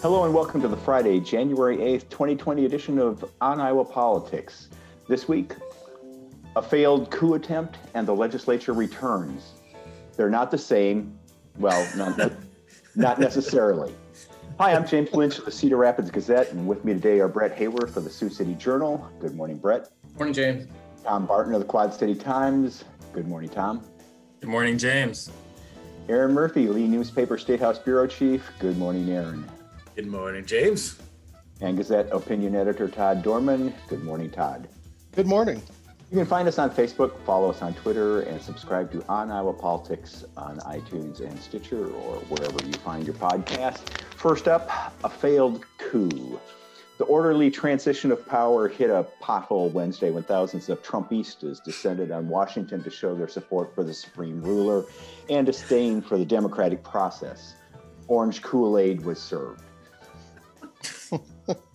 Hello and welcome to the Friday, January 8th, 2020 edition of On Iowa Politics. This week, a failed coup attempt and the legislature returns. They're not the same. Well, not, not necessarily. Hi, I'm James Lynch of the Cedar Rapids Gazette, and with me today are Brett Hayworth of the Sioux City Journal. Good morning, Brett. Morning, James. Tom Barton of the Quad City Times. Good morning, Tom. Good morning, James. Aaron Murphy, Lee Newspaper Statehouse Bureau Chief. Good morning, Aaron. Good morning, James. And Gazette Opinion Editor Todd Dorman. Good morning, Todd. Good morning. You can find us on Facebook, follow us on Twitter, and subscribe to On Iowa Politics on iTunes and Stitcher or wherever you find your podcast. First up, a failed coup. The orderly transition of power hit a pothole Wednesday when thousands of Trumpistas descended on Washington to show their support for the supreme ruler and disdain for the democratic process. Orange Kool Aid was served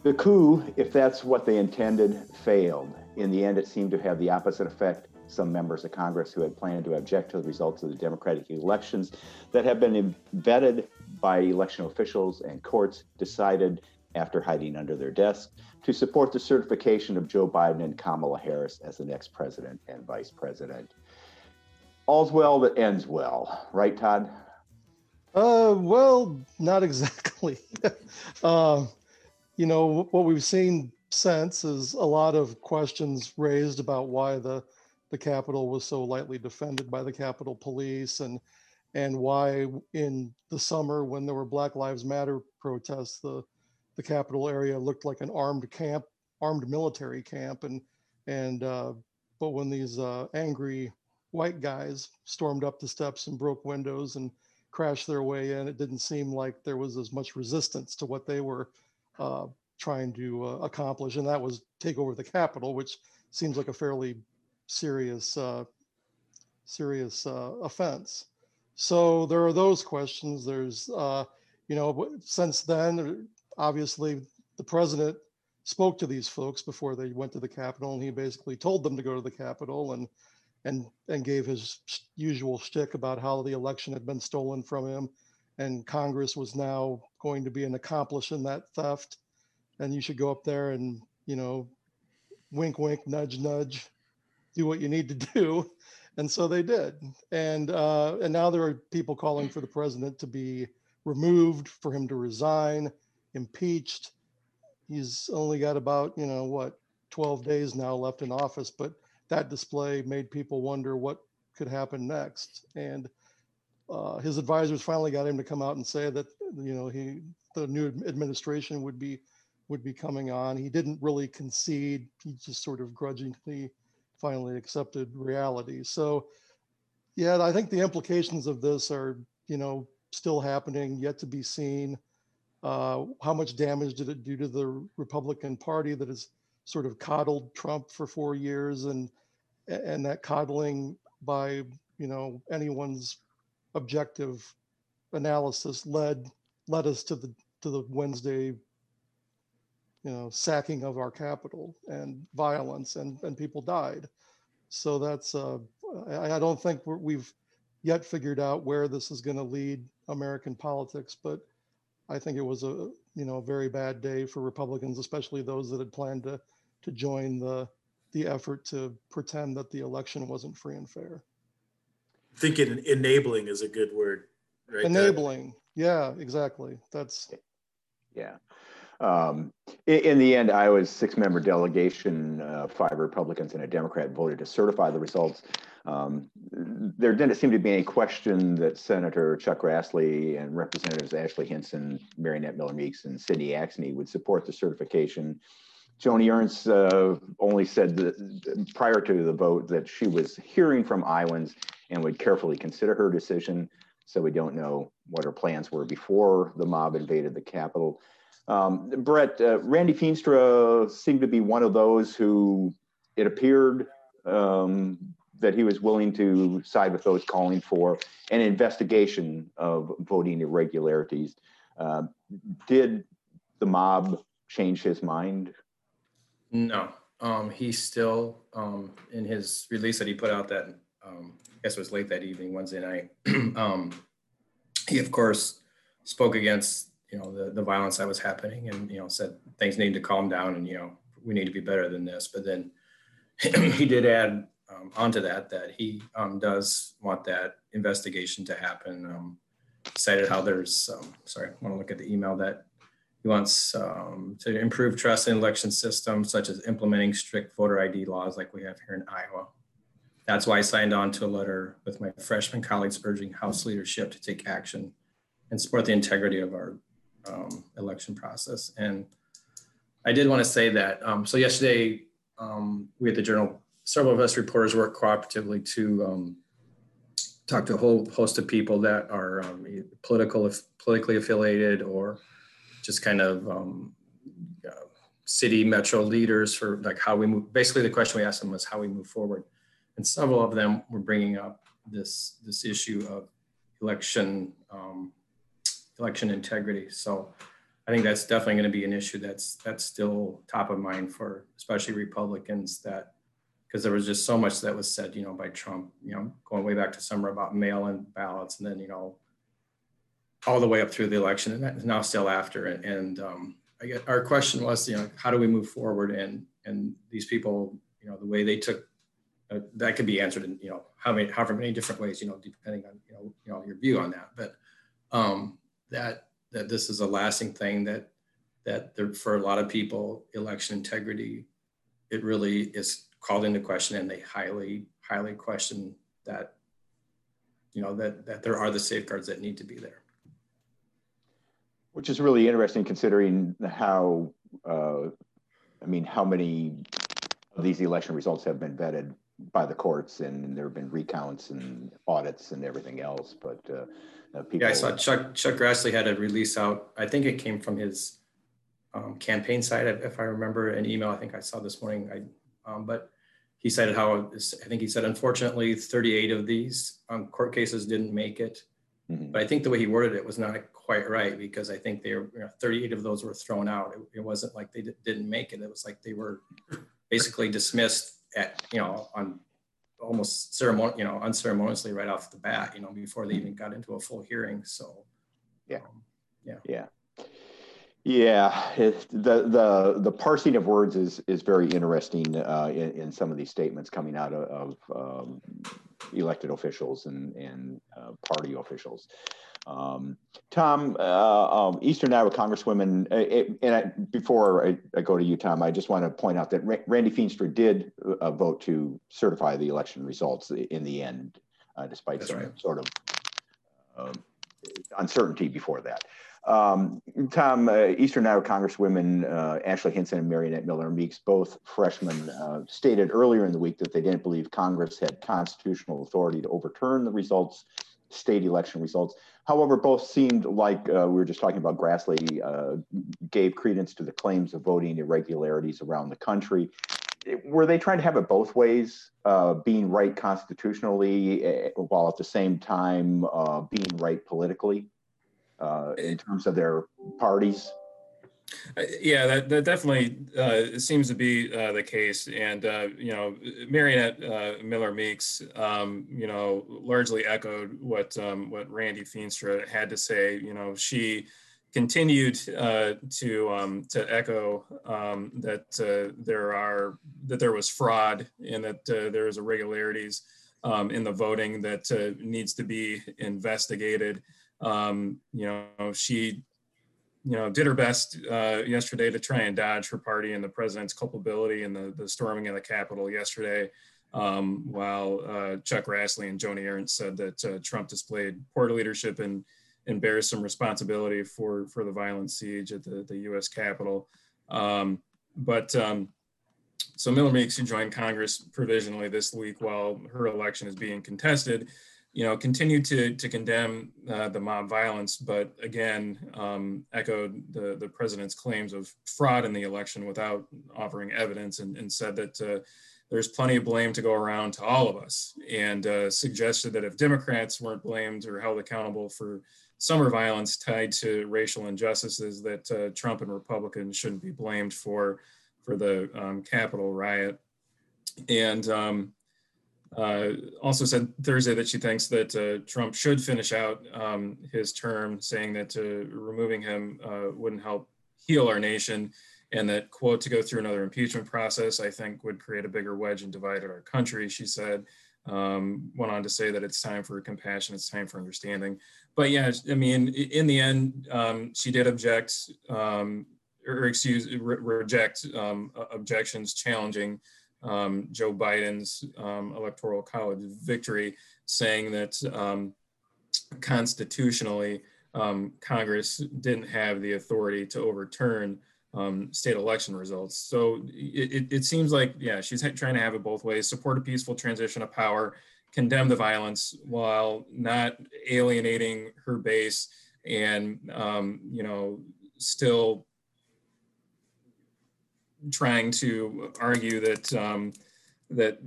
the coup, if that's what they intended, failed. In the end, it seemed to have the opposite effect. Some members of Congress who had planned to object to the results of the Democratic elections that have been vetted by election officials and courts decided, after hiding under their desks, to support the certification of Joe Biden and Kamala Harris as the next president and vice president. All's well that ends well, right, Todd? Uh, well, not exactly. uh, you know, what we've seen since is a lot of questions raised about why the the Capitol was so lightly defended by the Capitol Police and and why in the summer when there were Black Lives Matter protests, the the Capitol area looked like an armed camp, armed military camp, and and uh, but when these uh, angry white guys stormed up the steps and broke windows and crashed their way in, it didn't seem like there was as much resistance to what they were uh, trying to uh, accomplish, and that was take over the Capitol, which seems like a fairly serious, uh, serious uh, offense. So there are those questions. There's, uh, you know, since then, obviously, the president spoke to these folks before they went to the Capitol, and he basically told them to go to the Capitol and and and gave his usual shtick about how the election had been stolen from him, and Congress was now going to be an accomplice in that theft, and you should go up there and you know, wink, wink, nudge, nudge, do what you need to do, and so they did, and uh, and now there are people calling for the president to be removed, for him to resign, impeached. He's only got about you know what 12 days now left in office, but that display made people wonder what could happen next. And uh, his advisors finally got him to come out and say that you know he the new administration would be would be coming on. He didn't really concede. He just sort of grudgingly finally accepted reality. So yeah, I think the implications of this are you know still happening, yet to be seen. Uh, how much damage did it do to the Republican Party that has sort of coddled Trump for four years, and and that coddling by you know anyone's objective analysis led led us to the to the Wednesday, you know, sacking of our capital and violence and and people died. So that's uh, I, I don't think we've yet figured out where this is going to lead American politics, but I think it was a you know a very bad day for Republicans, especially those that had planned to to join the the effort to pretend that the election wasn't free and fair. I think enabling is a good word. Right enabling, yeah, exactly. That's yeah. Um, in, in, the end, Iowa's six-member delegation, uh, five Republicans and a Democrat, voted to certify the results. Um, there didn't seem to be any question that Senator Chuck Grassley and Representatives Ashley Hinson, Mariannette Miller Meeks, and Cindy Axne would support the certification Joni Ernst uh, only said that prior to the vote that she was hearing from Iowans and would carefully consider her decision. So we don't know what her plans were before the mob invaded the Capitol. Um, Brett, uh, Randy Feenstra seemed to be one of those who it appeared um, that he was willing to side with those calling for an investigation of voting irregularities. Uh, did the mob change his mind no, um, he's still um, in his release that he put out that um, I guess it was late that evening, Wednesday night. um, he of course spoke against you know, the, the violence that was happening and, you know, said things need to calm down and, you know, we need to be better than this. But then he did add um, onto that, that he um, does want that investigation to happen. Um, cited how there's, um, sorry, I want to look at the email that he wants um, to improve trust in election systems, such as implementing strict voter ID laws like we have here in Iowa. That's why I signed on to a letter with my freshman colleagues urging House leadership to take action and support the integrity of our um, election process. And I did want to say that. Um, so yesterday, um, we at the Journal, several of us reporters worked cooperatively to um, talk to a whole host of people that are um, political, politically affiliated, or just kind of um, uh, city metro leaders for like how we move. Basically, the question we asked them was how we move forward, and several of them were bringing up this this issue of election um, election integrity. So I think that's definitely going to be an issue that's that's still top of mind for especially Republicans that because there was just so much that was said, you know, by Trump, you know, going way back to summer about mail-in ballots, and then you know, all the way up through the election, and now still after. And, and um, I our question was, you know, how do we move forward? And and these people, you know, the way they took uh, that could be answered in you know how many however many different ways, you know, depending on you know you know your view on that. But um, that that this is a lasting thing that that there, for a lot of people, election integrity, it really is called into question and they highly, highly question that, you know, that, that there are the safeguards that need to be there. Which is really interesting considering how, uh, I mean, how many of these election results have been vetted by the courts and there have been recounts and audits and everything else. But uh, people. Yeah, I saw Chuck, Chuck Grassley had a release out. I think it came from his um, campaign site, if I remember an email I think I saw this morning. I, um, but he cited how I think he said, unfortunately, 38 of these um, court cases didn't make it. Mm-hmm. But I think the way he worded it was not quite right because I think they were you know, 38 of those were thrown out. It, it wasn't like they d- didn't make it. It was like they were basically dismissed at you know on almost ceremonial, you know, unceremoniously right off the bat, you know, before they even got into a full hearing. So, yeah, um, yeah, yeah. Yeah, it, the the the parsing of words is is very interesting uh, in, in some of these statements coming out of, of um, elected officials and and uh, party officials. Um, Tom, uh, um, Eastern Iowa Congresswoman, uh, it, and I, before I, I, go to you, Tom, I just want to point out that Randy Feenstra did uh, vote to certify the election results in the end, uh, despite That's some right. sort of um, uncertainty before that. Um, Tom, uh, Eastern Iowa Congresswomen uh, Ashley Hinson and Mariannette Miller Meeks, both freshmen, uh, stated earlier in the week that they didn't believe Congress had constitutional authority to overturn the results, state election results. However, both seemed like uh, we were just talking about Grassley uh, gave credence to the claims of voting irregularities around the country. Were they trying to have it both ways, uh, being right constitutionally eh, while at the same time being right politically? uh, in terms of their parties? Uh, yeah, that, that definitely uh, seems to be uh, the case. And, uh, you know, Mariannette uh, Miller Meeks, um, you know, largely echoed what, um, what Randy Feenstra had to say. You know, she continued uh, to, um, to echo um, that there are, that there was fraud and that there is irregularities um, in the voting that needs to be investigated. Um, you know, she, you know, did her best uh, yesterday to try and dodge her party and the president's culpability in the, the storming of the Capitol yesterday. Um, while uh, Chuck Grassley and Joni Ernst said that uh, Trump displayed poor leadership and, and bears some responsibility for, for the violent siege at the, the U.S. Capitol. Um, but um, so Miller Meeks, who joined Congress provisionally this week while her election is being contested, you know, continued to, to condemn uh, the mob violence, but again, um, echoed the, the president's claims of fraud in the election without offering evidence and, and said that uh, there's plenty of blame to go around to all of us and uh, suggested that if Democrats weren't blamed or held accountable for summer violence tied to racial injustices, that uh, Trump and Republicans shouldn't be blamed for, for the um, Capitol riot. And um, uh, also said Thursday that she thinks that uh, Trump should finish out um, his term, saying that uh, removing him uh, wouldn't help heal our nation, and that, quote, to go through another impeachment process, I think would create a bigger wedge and divide our country, she said. Um, went on to say that it's time for compassion, it's time for understanding. But yeah, I mean, in the end, um, she did object, um, or excuse, re reject um, objections challenging um, Joe Biden's um, electoral college victory, saying that um, constitutionally um, Congress didn't have the authority to overturn um, state election results. So it, it, seems like, yeah, she's trying to have it both ways, support a peaceful transition of power, condemn the violence while not alienating her base and, um, you know, still trying to argue that um, that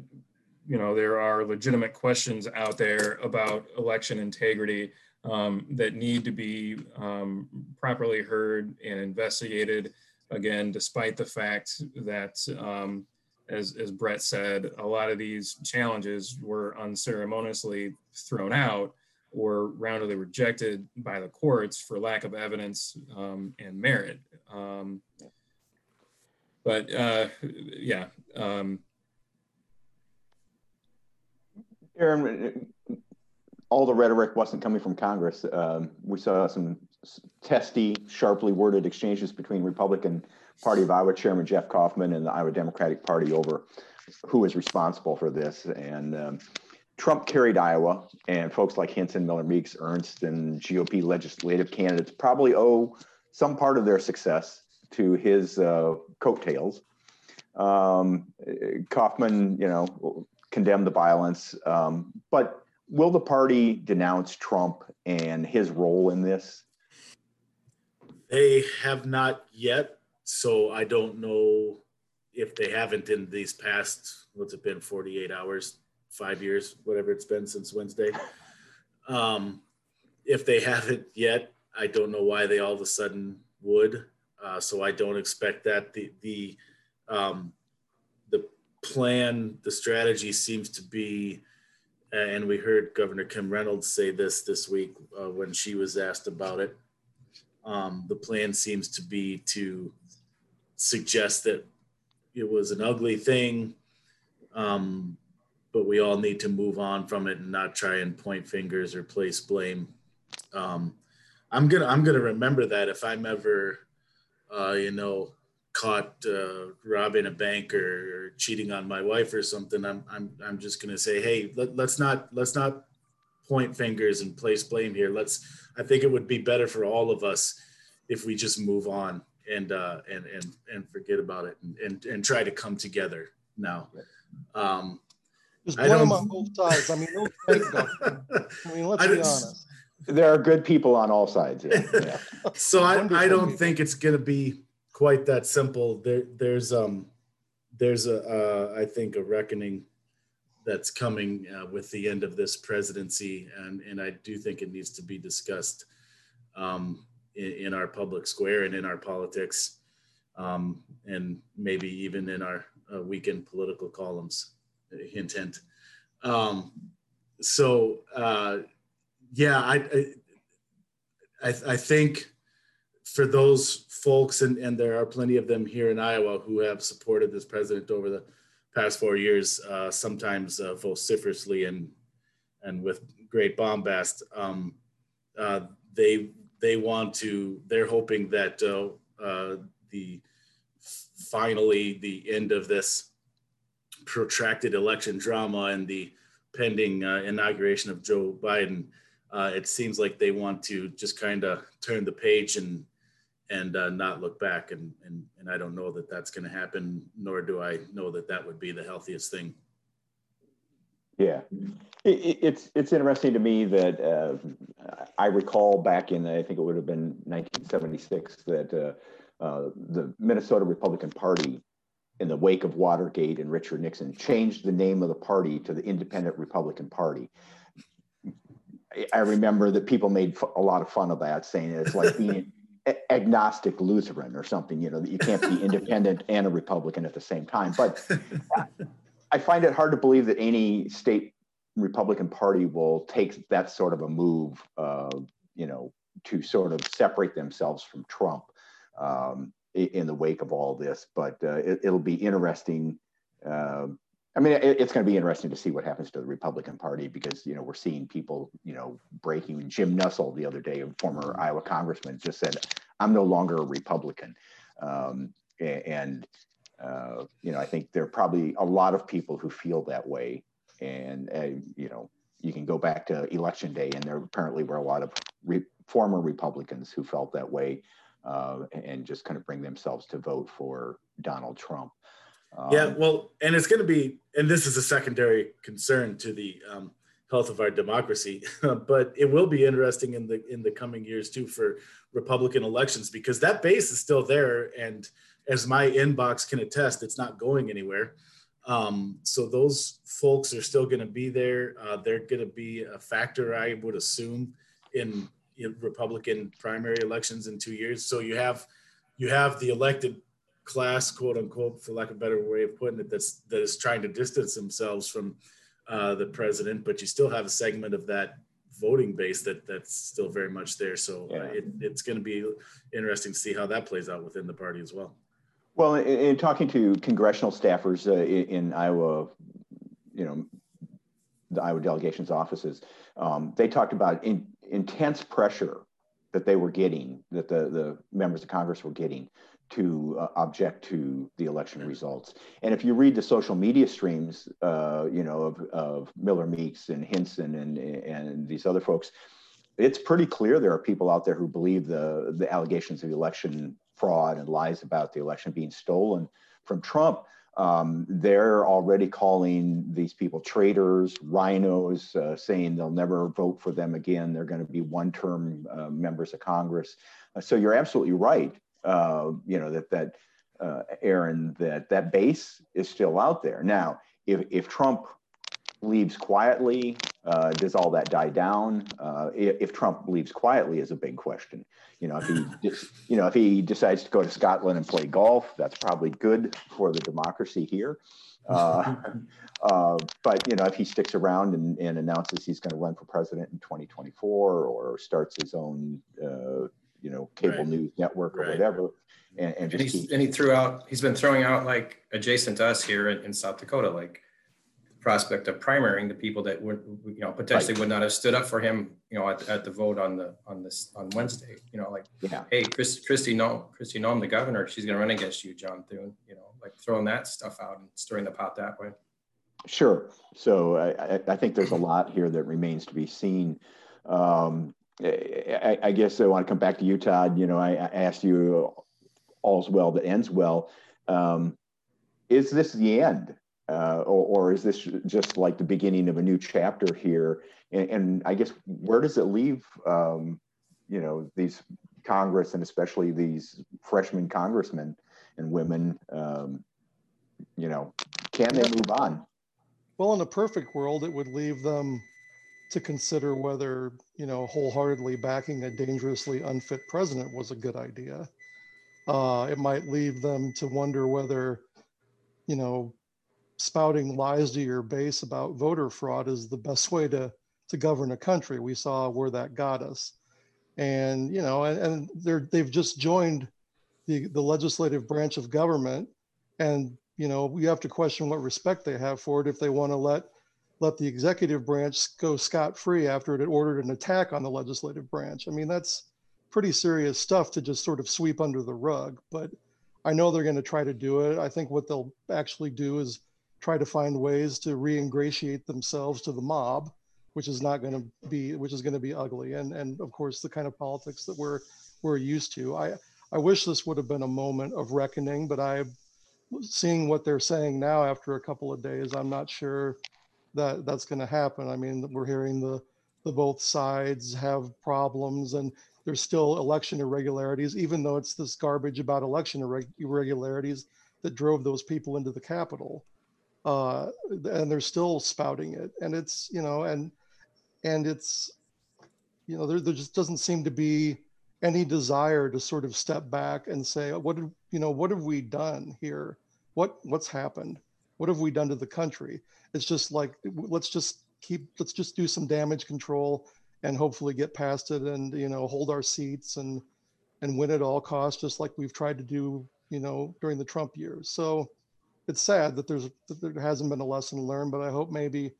you know there are legitimate questions out there about election integrity um, that need to be um, properly heard and investigated. Again, despite the fact that, um, as, as Brett said, a lot of these challenges were unceremoniously thrown out or roundly rejected by the courts for lack of evidence um, and merit. But uh, yeah. Um, Aaron, all the rhetoric wasn't coming from Congress. Um, we saw some testy, sharply worded exchanges between Republican Party of Iowa Chairman Jeff Kaufmann and the Iowa Democratic Party over who is responsible for this. And um, Trump carried Iowa, and folks like Hinson, Miller Meeks, Ernst, and GOP legislative candidates probably owe some part of their success to his uh, coattails. Um, Kaufmann, you know, condemned the violence, um, but will the party denounce Trump and his role in this? They have not yet, so I don't know if they haven't in these past what's it been 48 hours, five years, whatever it's been since Wednesday. Um, if they haven't yet, I don't know why they all of a sudden would. Uh, so I don't expect that. The the um, the plan, the strategy seems to be, and we heard Governor Kim Reynolds say this this week uh, when she was asked about it. Um, the plan seems to be to suggest that it was an ugly thing, um, but we all need to move on from it and not try and point fingers or place blame. Um, I'm gonna I'm gonna remember that if I'm ever uh, you know, caught uh, robbing a bank or, or, cheating on my wife or something, I'm I'm I'm just gonna say, hey, let, let's not let's not point fingers and place blame here. Let's. I think it would be better for all of us if we just move on and uh, and and and forget about it and and, and try to come together now. Um, just blame on both sides. I mean, I mean, let's be honest there are good people on all sides. Yeah. yeah. so I, I don't think it's going to be quite that simple. There, there's um, there's a uh, I think a reckoning that's coming uh, with the end of this presidency, and and I do think it needs to be discussed um, in, in our public square and in our politics, um, and maybe even in our uh, weekend political columns. Hint, hint. Um, so uh, yeah, I, I, I think for those folks, and, and there are plenty of them here in Iowa who have supported this president over the past four years, uh, sometimes uh, vociferously and and with great bombast. Um, uh, they they want to. They're hoping that uh, uh, the finally the end of this protracted election drama and the pending uh, inauguration of Joe Biden uh, it seems like they want to just kind of turn the page and and uh, not look back. And, and and I don't know that that's going to happen, nor do I know that that would be the healthiest thing. Yeah, it, it's it's interesting to me that uh, I recall back in I think it would have been 1976 that uh, uh, the Minnesota Republican Party, in the wake of Watergate and Richard Nixon, changed the name of the party to the Independent Republican Party. I remember that people made a lot of fun of that, saying it's like being agnostic Lutheran or something. You know that you can't be independent and a Republican at the same time. But I find it hard to believe that any state Republican Party will take that sort of a move, uh, you know, to sort of separate themselves from Trump um, in the wake of all this. But uh, it, will be interesting. Uh, I mean, it, it's going to be interesting to see what happens to the Republican Party because you know we're seeing people, you know, breaking. Jim Nussle the other day, a former Iowa congressman, just said, "I'm no longer a Republican," um, and uh, you know, I think there are probably a lot of people who feel that way. And uh, you know you can go back to election day and there apparently were a lot of re- former republicans who felt that way uh, and just kind of bring themselves to vote for donald trump um, yeah well and it's going to be and this is a secondary concern to the um, health of our democracy but it will be interesting in the in the coming years too for republican elections because that base is still there and as my inbox can attest it's not going anywhere um, so those folks are still going to be there. Uh, they're going to be a factor, I would assume, in, in, Republican primary elections in two years. So you have you have the elected class, quote unquote, for lack of a better way of putting it, that's that is trying to distance themselves from uh, the president, but you still have a segment of that voting base that that's still very much there. So uh, yeah. uh, it, it's going to be interesting to see how that plays out within the party as well. Well, in, in talking to congressional staffers uh, in, in, Iowa, you know, the Iowa delegation's offices, um, they talked about in, intense pressure that they were getting, that the, the members of Congress were getting to uh, object to the election results. And if you read the social media streams, uh, you know, of, of Miller Meeks and Hinson and, and these other folks, it's pretty clear there are people out there who believe the, the allegations of election fraud and lies about the election being stolen from Trump, um, they're already calling these people traitors, RINOs, uh, saying they'll never vote for them again. They're going to be one-term uh, members of Congress. Uh, so you're absolutely right. Uh, you know that that uh, Aaron, that that base is still out there. Now, if if Trump leaves quietly, uh, does all that die down? Uh, if, if, Trump leaves quietly is a big question. You know, if he, you know, if he decides to go to Scotland and play golf, that's probably good for the democracy here. Uh, uh but you know, if he sticks around and, and announces he's going to run for president in 2024 or starts his own, uh, you know, cable right. news network or right. whatever, and, and, and, and he threw out, he's been throwing out like adjacent to us here in, in South Dakota, like prospect of primarying the people that would, you know, potentially right. would not have stood up for him, you know, at, at the vote on the on this on Wednesday. You know, like, yeah. hey, Chris, Kristi Noem, Kristi Noem, the governor, she's going to run against you, John Thune. You know, like throwing that stuff out and stirring the pot that way. Sure. So I, I think there's a lot here that remains to be seen. Um, I, I, guess I want to come back to you, Todd. You know, I, I asked you all's well that ends well. Um, is this the end? uh, or, or, is this just like the beginning of a new chapter here? And, and I guess where does it leave, um, you know, these Congress and especially these freshman congressmen and women? Um, you know, can they move on? Well, in a perfect world, it would leave them to consider whether you know wholeheartedly backing a dangerously unfit president was a good idea. Uh, it might leave them to wonder whether you know spouting lies to your base about voter fraud is the best way to to govern a country. We saw where that got us, and you know, and, and they're they've just joined the the legislative branch of government, and you know, we have to question what respect they have for it if they want to let let the executive branch go scot free after it had ordered an attack on the legislative branch. I mean, that's pretty serious stuff to just sort of sweep under the rug. But I know they're going to try to do it. I think what they'll actually do is try to find ways to re-ingratiate themselves to the mob, which is not going to be which is going to be ugly, and and of course the kind of politics that we're we're used to. I I wish this would have been a moment of reckoning, but I, seeing what they're saying now after a couple of days, I'm not sure that that's going to happen. I mean, we're hearing the the both sides have problems and there's still election irregularities, even though it's this garbage about election irregularities that drove those people into the Capitol uh, and they're still spouting it. And it's you know, and and it's you know, there there just doesn't seem to be any desire to sort of step back and say, what did you know, what have we done here? What what's happened? What have we done to the country? It's just like let's just keep let's just do some damage control and hopefully get past it and you know hold our seats and and win at all costs, just like we've tried to do you know during the Trump years. So it's sad that there's that there hasn't been a lesson learned, but I hope maybe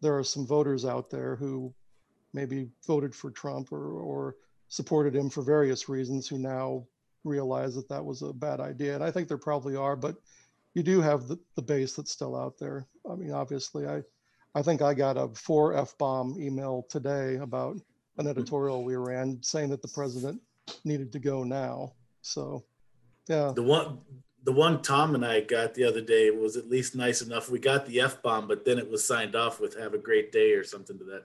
there are some voters out there who maybe voted for Trump or or supported him for various reasons who now realize that that was a bad idea. And I think there probably are, but you do have the, the base that's still out there. I mean, obviously, I I think I got a four F bomb email today about an mm-hmm. editorial we ran saying that the president needed to go now. So, yeah. The one the one Tom and I got the other day was at least nice enough. We got the F bomb, but then it was signed off with "Have a great day" or something to that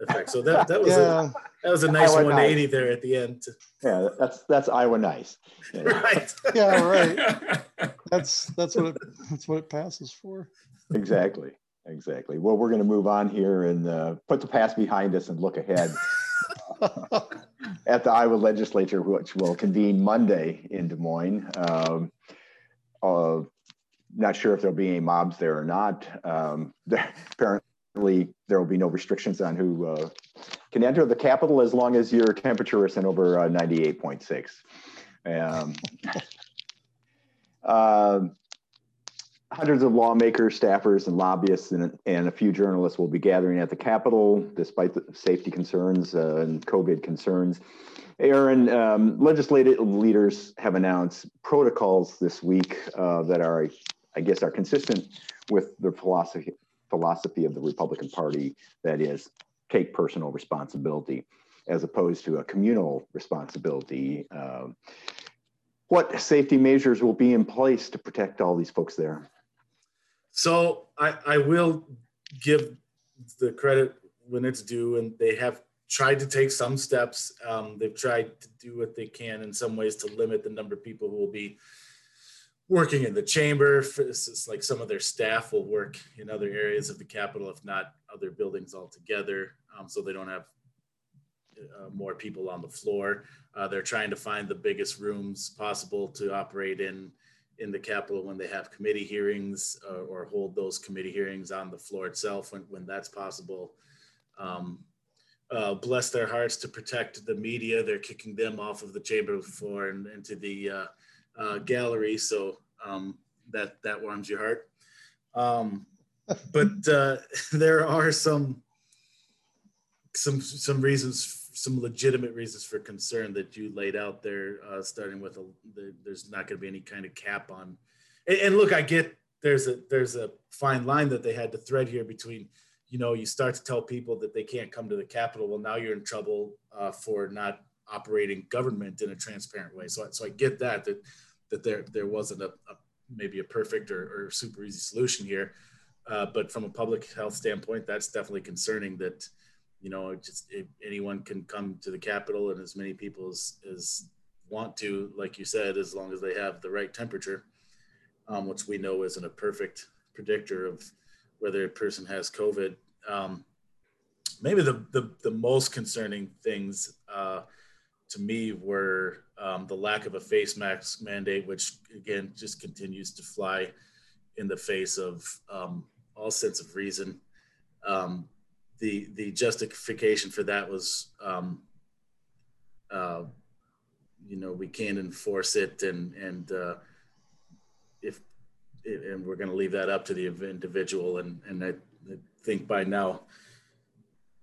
effect. So that that was yeah. a that was a nice Iowa 180 nice. there at the end. Yeah, that's that's Iowa nice. Yeah. right. yeah, right. That's that's what it that's what it passes for. Exactly. Exactly. Well, we're going to move on here and uh, put the past behind us and look ahead at the Iowa legislature, which will convene Monday in Des Moines. Um, uh, not sure if there'll be any mobs there or not. Um, there, apparently, there will be no restrictions on who uh, can enter the Capitol as long as your temperature isn't over uh, 98.6. Um, um, hundreds of lawmakers, staffers, and lobbyists, and, and, a few journalists will be gathering at the Capitol, despite the safety concerns uh, and COVID concerns. Aaron, um, legislative leaders have announced protocols this week uh, that are, I guess, are consistent with the philosophy philosophy of the Republican Party. That is, take personal responsibility, as opposed to a communal responsibility. Um, what safety measures will be in place to protect all these folks there? So I, I will give the credit when it's due, and they have tried to take some steps. Um, they've tried to do what they can in some ways to limit the number of people who will be working in the chamber. It's like some of their staff will work in other areas of the Capitol, if not other buildings altogether, um, so they don't have uh, more people on the floor. Uh, they're trying to find the biggest rooms possible to operate in in the Capitol when they have committee hearings uh, or hold those committee hearings on the floor itself when, when that's possible. Um, uh, bless their hearts to protect the media. They're kicking them off of the chamber floor and into the uh, uh, gallery. So um, that that warms your heart. Um, but there are some some some reasons, some legitimate reasons for concern that you laid out there. Uh, starting with a, the, there's not going to be any kind of cap on. And, and look, I get there's a there's a fine line that they had to thread here between you know, you start to tell people that they can't come to the Capitol. Well, now you're in trouble uh, for not operating government in a transparent way. So, so I get that that that there there wasn't a, a maybe a perfect or, or, super easy solution here, uh, but from a public health standpoint, that's definitely concerning. That you know, just anyone can come to the Capitol and as many people as as want to, like you said, as long as they have the right temperature, um, which we know isn't a perfect predictor of whether a person has COVID. Um, maybe the, the, the most concerning things uh, to me were um, the lack of a face mask mandate, which again just continues to fly in the face of um, all sense of reason. Um, the the justification for that was, um, uh, you know, we can't enforce it, and and uh, if and we're going to leave that up to the individual. And, and I, I, think by now,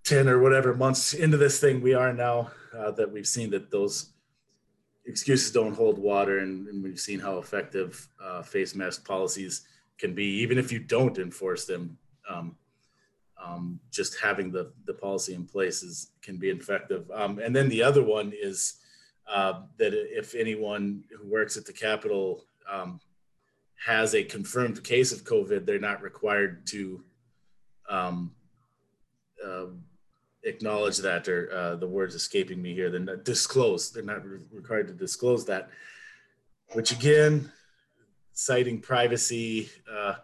10 or whatever months into this thing, we are now uh, that we've seen that those excuses don't hold water. And, and we've seen how effective uh, face mask policies can be, even if you don't enforce them. Um, um, just having the, the policy in place is, can be effective. Um, and then the other one is uh, that if anyone who works at the Capitol um, has a confirmed case of COVID, they're not required to um, uh, acknowledge that, or uh, the words escaping me here. They're not disclose. They're not re- required to disclose that. Which again, citing privacy uh,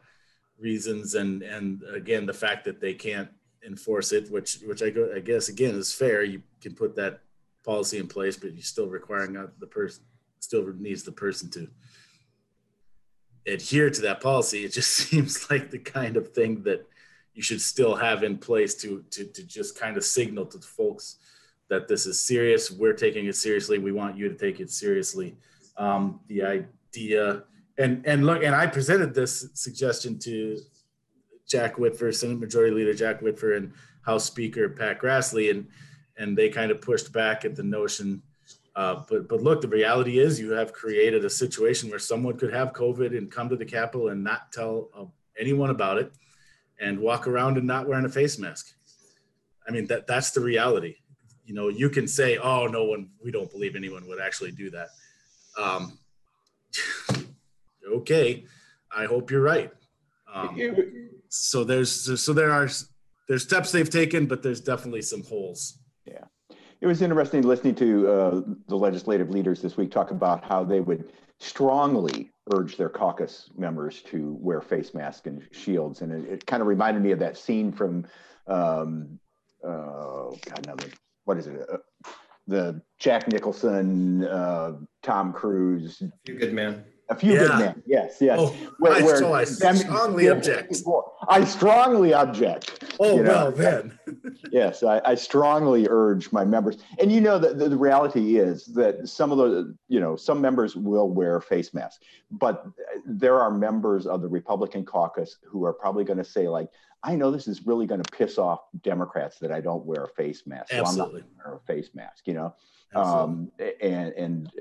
reasons, and and again the fact that they can't enforce it, which which I go I guess again is fair. You can put that policy in place, but you're still requiring the person still needs the person to adhere to that policy. It just seems like the kind of thing that you should still have in place to to to just kind of signal to the folks that this is serious. We're taking it seriously. We want you to take it seriously. Um, the idea and and look, and I presented this suggestion to Jack Whitver, Senate Majority Leader Jack Whitver, and House Speaker Pat Grassley, and and they kind of pushed back at the notion. Uh, but but look, the reality is you have created a situation where someone could have COVID and come to the Capitol and not tell uh, anyone about it, and walk around and not wearing a face mask. I mean that that's the reality. You know, you can say, "Oh, no one, we don't believe anyone would actually do that." Um, okay, I hope you're right. Um, so there's so there are there's steps they've taken, but there's definitely some holes. Yeah, it was interesting listening to uh, the legislative leaders this week talk about how they would strongly urge their caucus members to wear face masks and shields, and it, it kind of reminded me of that scene from um, uh, God, no, what is it? Uh, the Jack Nicholson, uh, Tom Cruise, You good man. A few Yeah. good men. Yes, yes. Oh, Where- I, where so I strongly object. I strongly object. Oh you know. well, then. Yes, I, I strongly urge my members. And you know, the, the, the reality is that some of the, you know, some members will wear face masks, but there are members of the Republican caucus who are probably going to say, like, I know this is really going to piss off Democrats that I don't wear a face mask. So I'm not Absolutely. going to wear a face mask, you know? Absolutely. um, and and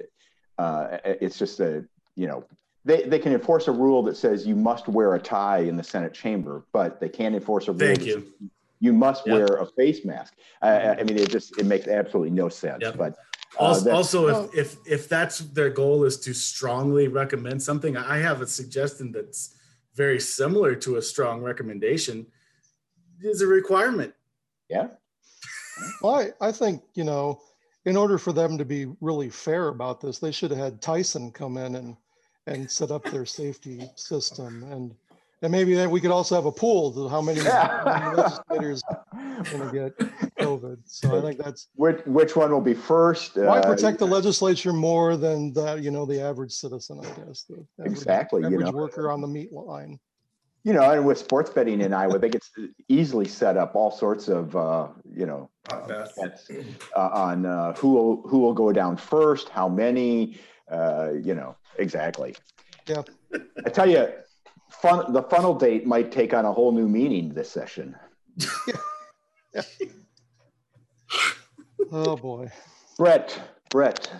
uh, it's just a you know they, they can enforce a rule that says you must wear a tie in the Senate chamber, but they can't enforce a rule Thank that you. says you must Yep. wear a face mask. I, I I mean, it just it makes absolutely no sense. Yep. But uh, Also, that- also if, if if that's their goal is to strongly recommend something, I have a suggestion that's very similar to a strong recommendation. Is a requirement. yeah, Well, I, I think, you know, in order for them to be really fair about this, they should have had Tyson come in and, and set up their safety system. And, and maybe then we could also have a pool to how many how many legislators are going to get COVID. So I think that's, which which one will be first? why Uh, protect the legislature more than the, you know, the average citizen, I guess. the average- Exactly, you know. worker on the meat line. you know, and with sports betting in Iowa, they could easily set up all sorts of uh, you know Not bets uh, on uh, who will who will go down first, how many, uh, you know, exactly. Yeah. I tell you, fun, the funnel date might take on a whole new meaning this session. Oh, boy. Brett, Brett,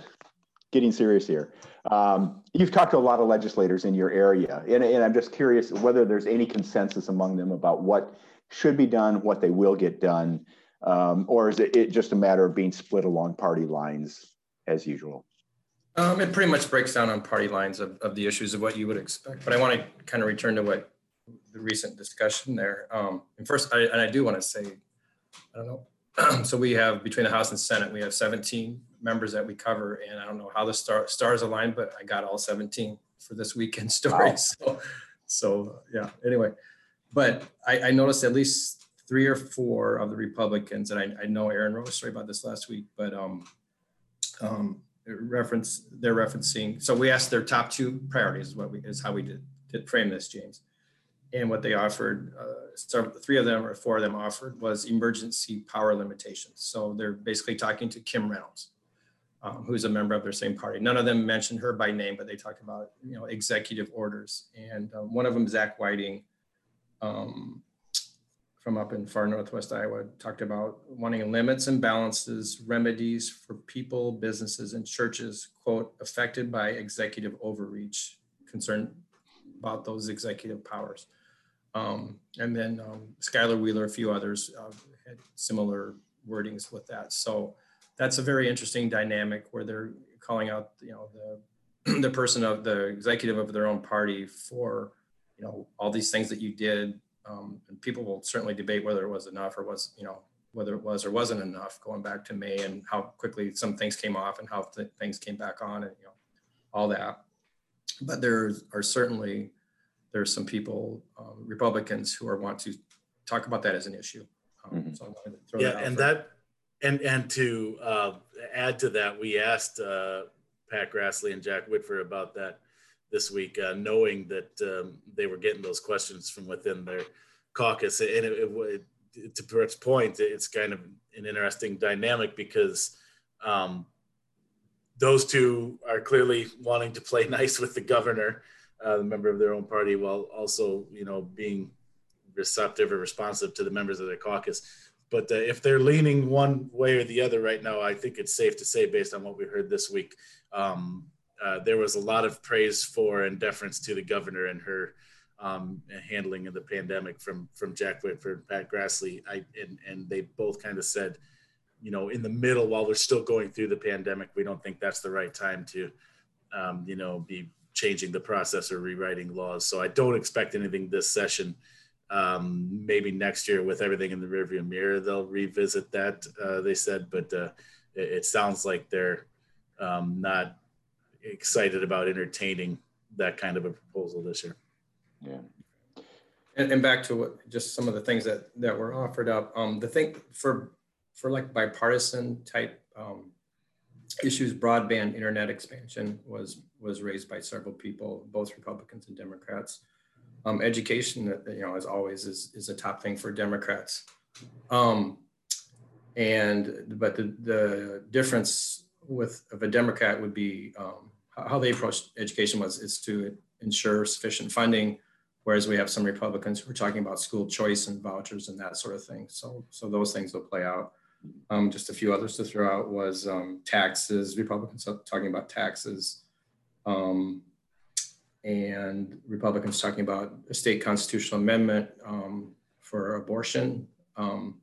getting serious here. Um, you've talked to a lot of legislators in your area, and, and I'm just curious whether there's any consensus among them about what should be done, what they will get done, um, or is it, it just a matter of being split along party lines as usual? Um, it pretty much breaks down on party lines of, of the issues of what you would expect. But I want to kind of return to what the recent discussion there. Um, and first, I, and I do want to say, I don't know. so we have between the House and Senate, we have 17 members that we cover, and I don't know how the star, stars aligned, but I got all 17 for this weekend story. Wow. So, so yeah. Anyway, but I, I noticed at least three or four of the Republicans, and I, I know Aaron wrote a story about this last week, but um, um, reference they're referencing. So we asked their top two priorities. Is what we is how we did did frame this, James. And what they offered, uh, three of them or four of them offered was emergency power limitations. So they're basically talking to Kim Reynolds, um, who's a member of their same party. None of them mentioned her by name, but they talked about you know executive orders. And um, one of them, Zach Whiting, um, from up in far northwest Iowa, talked about wanting limits and balances, remedies for people, businesses, and churches, quote, affected by executive overreach, concerned about those executive powers. Um, and then um, Skyler Wheeler, a few others uh, had similar wordings with that. So that's a very interesting dynamic where they're calling out, you know, the the person of the executive of their own party for, you know, all these things that you did. Um, and people will certainly debate whether it was enough or was, you know, whether it was or wasn't enough going back to May and how quickly some things came off and how th- things came back on and, you know, all that. But there are certainly, there's some people, um, Republicans who are want to talk about that as an issue. Um, Mhm. So I wanted to throw Yeah, that out and for- that, and and to uh, add to that, we asked uh, Pat Grassley and Jack Whitver about that. This week, uh, knowing that um, they were getting those questions from within their caucus. And it, it, it, to Brett's point, it's kind of an interesting dynamic because um, those two are clearly wanting to play nice with the governor, uh, the member of their own party, while also, you know, being receptive or responsive to the members of their caucus. But uh, if they're leaning one way or the other right now, I think it's safe to say, based on what we heard this week, um, uh, there was a lot of praise for and deference to the governor and her um, handling of the pandemic from from Jack Whitver, and Pat Grassley, I, and and they both kind of said, you know, in the middle while we're still going through the pandemic, we don't think that's the right time to, um, you know, be changing the process or rewriting laws. So I don't expect anything this session. Um, maybe next year with everything in the rearview mirror, they'll revisit that. Uh, they said, but uh, it, it, sounds like they're um, not excited about entertaining that kind of a proposal this year. Yeah. And, and back to what, just some of the things that that were offered up. Um, the thing for for like bipartisan type um, issues, broadband internet expansion was was raised by several people, both Republicans and Democrats. Um, education, you know, as always, is is a top thing for Democrats. Um, and but the the difference with of a Democrat would be um, how they approach education was is to ensure sufficient funding, whereas we have some Republicans who are talking about school choice and vouchers and that sort of thing. So so those things will play out. Um, just a few others to throw out was um, taxes. Republicans talking about taxes, um, and Republicans talking about a state constitutional amendment um, for abortion. Um,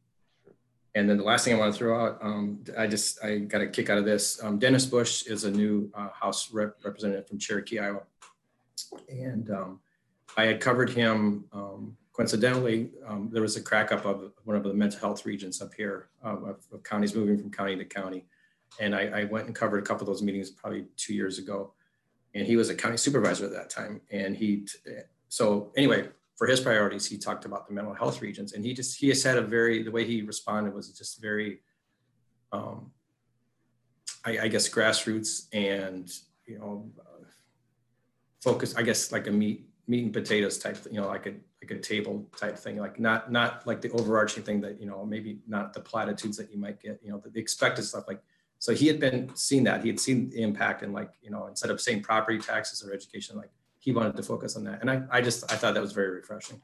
and then the last thing I want to throw out, um, I just I got a kick out of this. Dennis Bush is a new uh, House rep representative from Cherokee, Iowa, and I had covered him coincidentally, um, there was a crack up of one of the mental health regions up here um, of, of, counties moving from county to county. And I, I, went and covered a couple of those meetings probably two years ago. And he was a county supervisor at that time. And he, so anyway, for his priorities, he talked about the mental health regions. And he just, he has had a very, the way he responded was just very, um, I, I guess, grassroots and, you know, uh, focus, I guess, like a meat, meat and potatoes type, you know, like a like a table type thing, like not not like the overarching thing that you know maybe not the platitudes that you might get, you know, the, the expected stuff. Like so, he had been seeing that he had seen the impact, and like you know, instead of saying property taxes or education, like he wanted to focus on that, and I I just I thought that was very refreshing.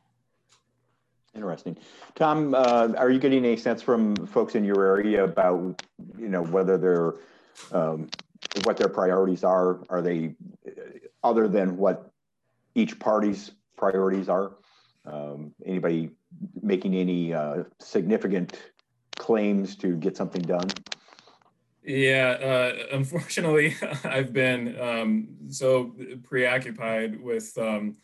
Interesting, Tom. Uh, are you getting any sense from folks in your area about you know whether they're um, what their priorities are? Are they other than what each party's priorities are? Um, anybody making any uh, significant claims to get something done? Yeah, uh, unfortunately, I've been um, so preoccupied with um,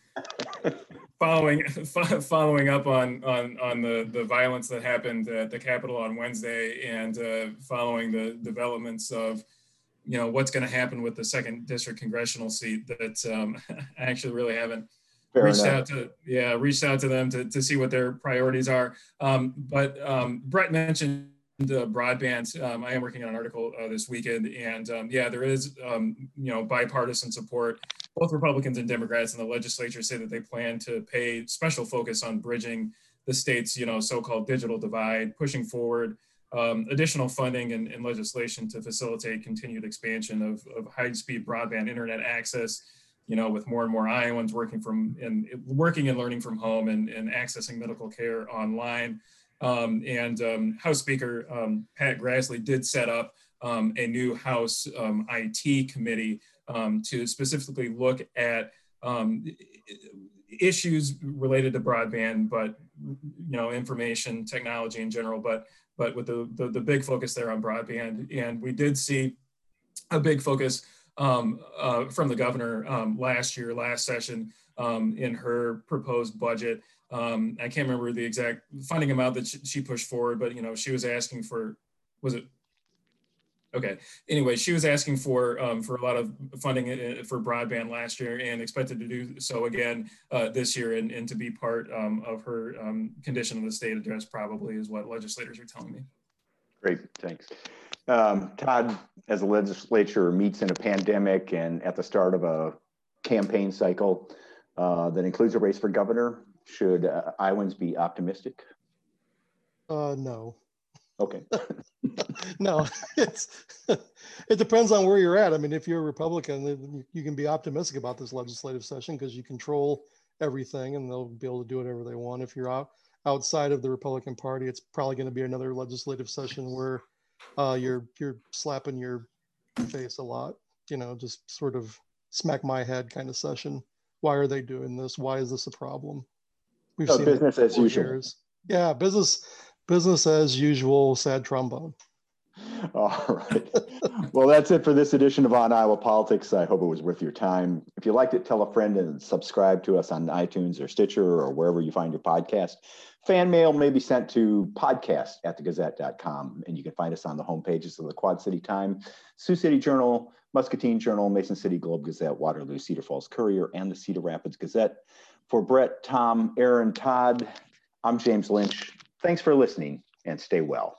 following following up on on on the the violence that happened at the Capitol on Wednesday, and uh, following the developments of you know what's going to happen with the second district congressional seat that um, I actually really haven't Fair reached enough. out to yeah reached out to them to, to see what their priorities are um, but um, brett mentioned the broadband um, i am working on an article uh, this weekend and um, yeah there is um, you know bipartisan support both republicans and democrats in the legislature say that they plan to pay special focus on bridging the state's you know so-called digital divide pushing forward um, additional funding and, and, legislation to facilitate continued expansion of, of high-speed broadband internet access you know, with more and more Iowans working from and working and learning from home and, and accessing medical care online. Um, and um, House Speaker um, Pat Grassley did set up um, a new House um, IT committee um, to specifically look at issues related to broadband, but you know, information technology in general, but but with the, the, the big focus there on broadband. And we did see a big focus uh, from the governor last year, last session, in her proposed budget. Um, I can't remember the exact funding amount that she pushed forward, but you know, she was asking for, was it? Okay. Anyway, she was asking for um, for a lot of funding uh, for broadband last year, and expected to do so again uh, this year, and, and to be part um, of her condition of the state address, probably is what legislators are telling me. Great, thanks. Um, Todd, as a legislature meets in a pandemic and at the start of a campaign cycle uh, that includes a race for governor. Should uh, Iowans be optimistic? Uh, no, Okay. no, it's, it depends on where you're at. I mean, if you're a Republican, you- you can be optimistic about this legislative session because you control everything and they'll be able to do whatever they want. If you're out, outside of the Republican Party, it's probably going to be another legislative session where uh, you're, you're slapping your face a lot, you know, just sort of smack my head kind of session. Why are they doing this? Why is this a problem? We've So seen business as usual. years. Yeah, business, business as usual, sad trombone. All right. Well, that's it for this edition of On Iowa Politics. I hope it was worth your time. If you liked it, tell a friend and subscribe to us on iTunes or Stitcher or wherever you find your podcast. Fan mail may be sent to podcast at thegazette.com, and you can find us on the home pages of the Quad City Time, Sioux City Journal, Muscatine Journal, Mason City Globe Gazette, Waterloo, Cedar Falls Courier, and the Cedar Rapids Gazette. For Brett, Tom, Aaron, Todd, I'm James Lynch. Thanks for listening and stay well.